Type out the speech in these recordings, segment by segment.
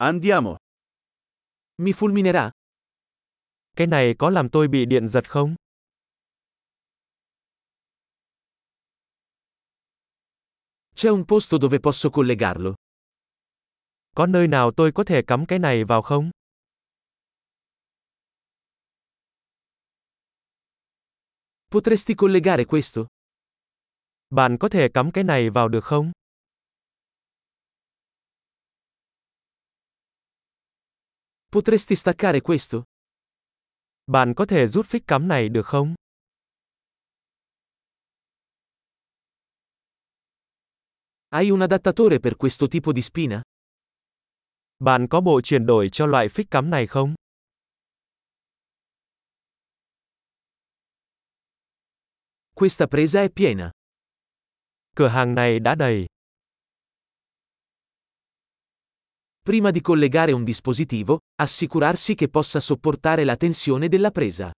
Andiamo. Mi fulminerà? Cái này có làm tôi bị điện giật không? C'è un posto dove posso collegarlo? Có nơi nào tôi có thể cắm cái này vào không? Potresti collegare questo? Bạn có thể cắm cái này vào được không? Potresti staccare questo? Bạn có thể rút phích cắm này được không? Hai un adattatore per questo tipo di spina? Bạn có bộ chuyển đổi cho loại phích cắm này không? Questa presa è piena. Cửa hàng này đã đầy. Prima di collegare un dispositivo, assicurarsi che possa sopportare la tensione della presa.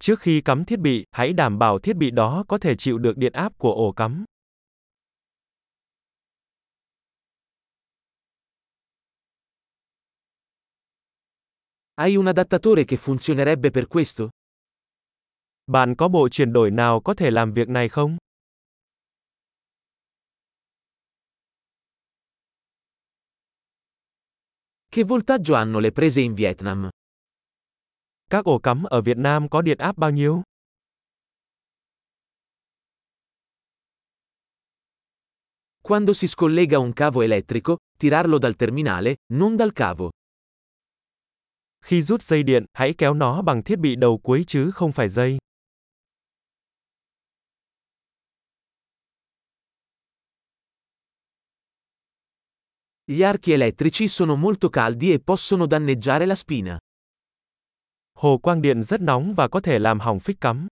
Trước khi cắm thiết bị, hãy đảm bảo thiết bị đó có thể chịu được điện áp của ổ cắm. Hai un adattatore che funzionerebbe per questo? Bạn có bộ chuyển đổi nào có thể làm việc này không? Che voltaggio hanno le prese in Vietnam? Các ổ cắm ở Việt Nam có điện áp bao nhiêu? Quando si scollega un cavo elettrico, tirarlo dal terminale, non dal cavo. Khi rút dây điện, hãy kéo nó bằng thiết bị đầu cuối chứ không phải dây. Gli archi elettrici sono molto caldi e possono danneggiare la spina. Hồ quang điện rất nóng và có thể làm hỏng phích cắm.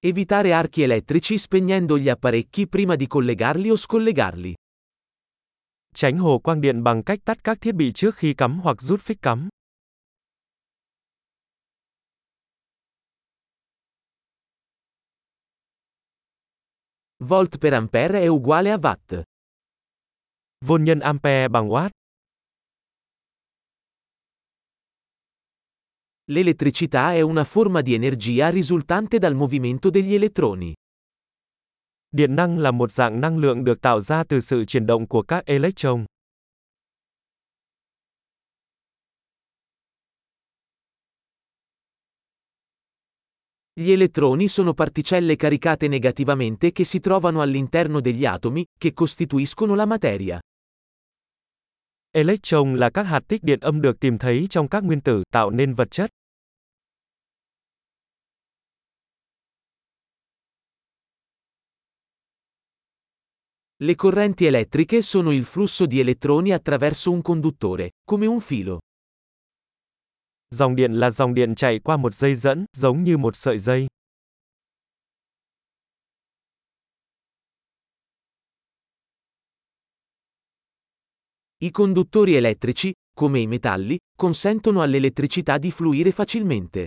Evitare archi elettrici spegnendo gli apparecchi prima di collegarli o scollegarli. Tránh hồ quang điện bằng cách tắt các thiết bị trước khi cắm hoặc rút phích cắm. Volt per ampere è uguale a watt. Vôn nhân ampere bằng watt. L'elettricità è una forma di energia risultante dal movimento degli elettroni. Điện năng là một dạng năng lượng được tạo ra từ sự chuyển động của các electron. Gli elettroni sono particelle caricate negativamente che si trovano all'interno degli atomi, che costituiscono la materia. Electron là các hạt tích điện âm được tìm thấy trong các nguyên tử, tạo nên vật chất. Le correnti elettriche sono il flusso di elettroni attraverso un conduttore, come un filo. Dòng điện là dòng điện chạy qua một dây dẫn, giống như một sợi dây. I conduttori elettrici, come i metalli, consentono all'elettricità di fluire facilmente.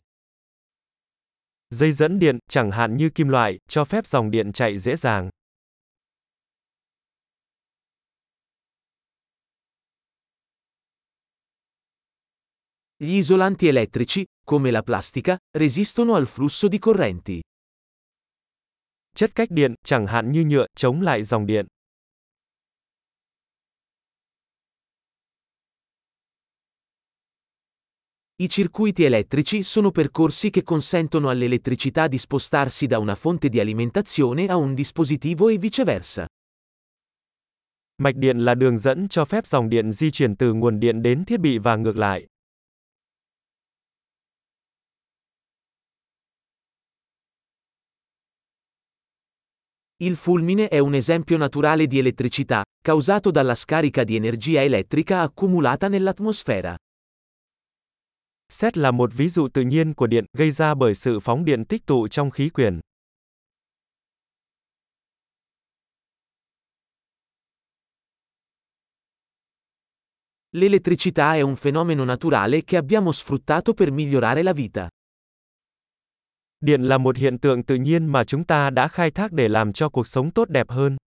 Dây dẫn điện, chẳng hạn như kim loại, cho phép dòng điện chạy dễ dàng. Gli isolanti elettrici, come la plastica, resistono al flusso di correnti. Chất cách điện, chẳng hạn như nhựa, chống lại dòng điện. I circuiti elettrici sono percorsi che consentono all'elettricità di spostarsi da una fonte di alimentazione a un dispositivo e viceversa. Mạch điện là đường dẫn cho phép dòng điện di chuyển từ nguồn điện đến thiết bị và ngược lại. Il fulmine è un esempio naturale di elettricità, causato dalla scarica di energia elettrica accumulata nell'atmosfera. Xét là một ví dụ tự nhiên của điện, gây ra bởi sự phóng điện tích tụ trong khí quyển. L'elettricità è un fenomeno naturale che abbiamo sfruttato per migliorare la vita. Điện là một hiện tượng tự nhiên mà chúng ta đã khai thác để làm cho cuộc sống tốt đẹp hơn.